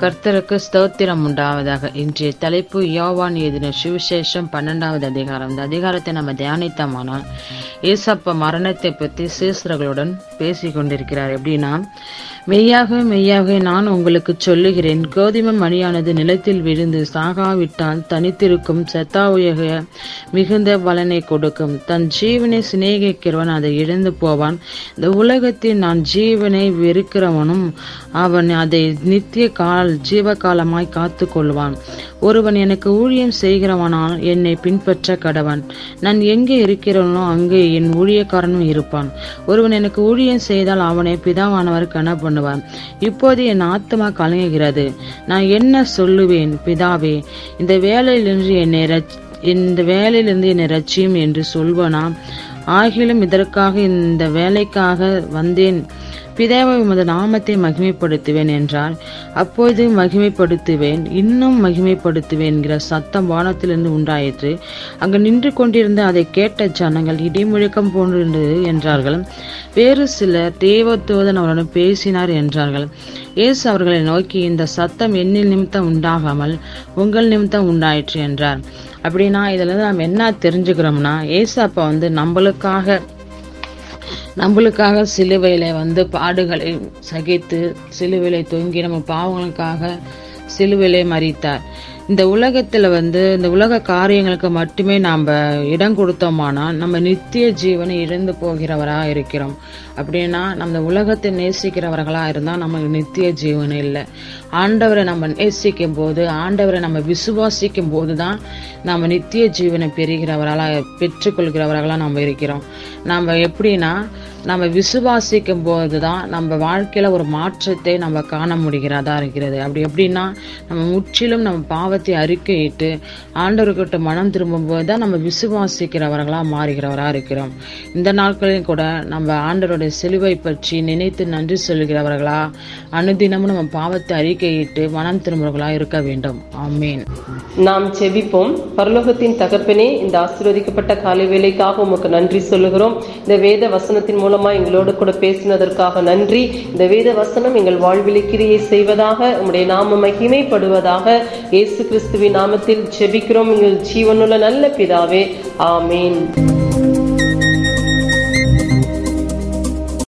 கர்த்தருக்கு ஸ்தோத்திரம் உண்டாவதாக. இன்றைய தலைப்பு யோவான் எதின சுவிசேஷம் பன்னெண்டாவது அதிகாரம். இந்த அதிகாரத்தை நம்ம தியானித்தோமானால் ஏசப்ப மரணத்தை பற்றி சீசர்களுடன் பேசி கொண்டிருக்கிறார் எப்படின்னா மெய்யாக மெய்யாக நான் உங்களுக்கு சொல்லுகிறேன். கோதுமை மணியானது நிலத்தில் விழுந்து சாகாவிட்டால் தனித்திருக்கும் செத்தாவுயக மிகுந்த பலனை கொடுக்கும். தன் ஜீவனை சிநேகிக்கிறவன் அதை இழந்து போவான். இந்த உலகத்தில் நான் ஜீவனை வெறுக்கிறவனும் அவன் அதை நித்திய கால ஜீவகாலமாய் காத்து கொள்வான். ஒருவன் எனக்கு ஊழியம் செய்கிறவனால் என்னை பின்பற்ற கடவன். நான் எங்கே இருக்கிறவனோ அங்கே என் ஊழியக்காரனும் இருப்பான். ஒருவன் எனக்கு ஊழியம் செய்தால் அவனை பிதாவானவர் கன பண்ணுவான் இப்போது என் ஆத்மா கலங்குகிறது. நான் என்ன சொல்லுவேன் பிதாவே? இந்த வேலையிலிருந்து என்னை இந்த வேலையிலிருந்து என்னை ரட்சியும் என்று சொல்வனா? ஆகிலும் இதற்காக இந்த வேலைக்காக வந்தேன். பிதாவை உமது நாமத்தை மகிமைப்படுத்துவேன் என்றார். அப்போது மகிமைப்படுத்துவேன் இன்னும் மகிமைப்படுத்துவேன் என்கிற சத்தம் வானத்திலிருந்து உண்டாயிற்று. அங்கு நின்று கொண்டிருந்த அதை கேட்ட ஜனங்கள் இடிமுழக்கம் போன்றிருந்தது என்றார்கள். வேறு சிலர் தேவத்தோதன் அவருடன் பேசினார் என்றார்கள். இயேசு அவர்களை நோக்கி இந்த சத்தம் என்னில் நிமித்தம் உண்டாகாமல் உங்கள் நிமித்தம் உண்டாயிற்று என்றார். அப்படின்னா இதுல நம்ம என்ன தெரிஞ்சுக்கிறோம்னா ஏசு அப்பா வந்து நம்மளுக்காக நம்மளுக்காக சிலுவையில வந்து பாடுகளை சகித்து சிலுவையில் தொங்கி நம்ம பாவங்களுக்காக சிலுவையிலே மறித்தார் இந்த உலகத்தில் வந்து இந்த உலக காரியங்களுக்கு மட்டுமே நாம் இடம் கொடுத்தோமானா நம்ம நித்திய ஜீவனை இழந்து போகிறவராக இருக்கிறோம். அப்படின்னா நம்ம உலகத்தை நேசிக்கிறவர்களாக இருந்தால் நமக்கு நித்திய ஜீவன் இல்லை. ஆண்டவரை நம்ம நேசிக்கும் போது ஆண்டவரை நம்ம விசுவாசிக்கும் போது தான் நம்ம நித்திய ஜீவனை பெறுகிறவர்களாக பெற்றுக்கொள்கிறவர்களாக நம்ம இருக்கிறோம். நம்ம எப்படின்னா நம்ம விசுவாசிக்கும் போது தான் நம்ம வாழ்க்கையில் ஒரு மாற்றத்தை நம்ம காண முடிகிறதா இருக்கிறது. அப்படி எப்படின்னா நம்ம முற்றிலும் நம்ம பாவத்தை அறிக்கையிட்டு ஆண்டவர்கிட்ட மனம் திரும்பும் போது தான் நம்ம விசுவாசிக்கிறவர்களாக மாறுகிறவராக இருக்கிறோம். இந்த நாட்களிலும் கூட நம்ம ஆண்டவருடைய சிலுவை பற்றி நினைத்து நன்றி சொல்கிறவர்களா அனுதினமும் நம்ம பாவத்தை அறிக்கையிட்டு மனம் திரும்புகிறவர்களாக இருக்க வேண்டும். ஆமீன். நாம் செவிப்போம் பரலோகத்தின் தகப்பனே இந்த ஆசீர்வதிக்கப்பட்ட காலை வேலைக்காக உமக்கு நன்றி சொல்லுகிறோம். இந்த வேத வசனத்தின் மூலம் எங்களோடு கூட பேசினதற்காக நன்றி. இந்த வேத வசனம் எங்கள் வாழ்வில் கிரியை செய்வதாக உம்முடைய நாம மகிமைப்படுவதாக இயேசு கிறிஸ்துவின் நாமத்தில் ஜெபிக்கிறோம். எங்கள் ஜீவனுள்ள நல்ல பிதாவே ஆமீன்.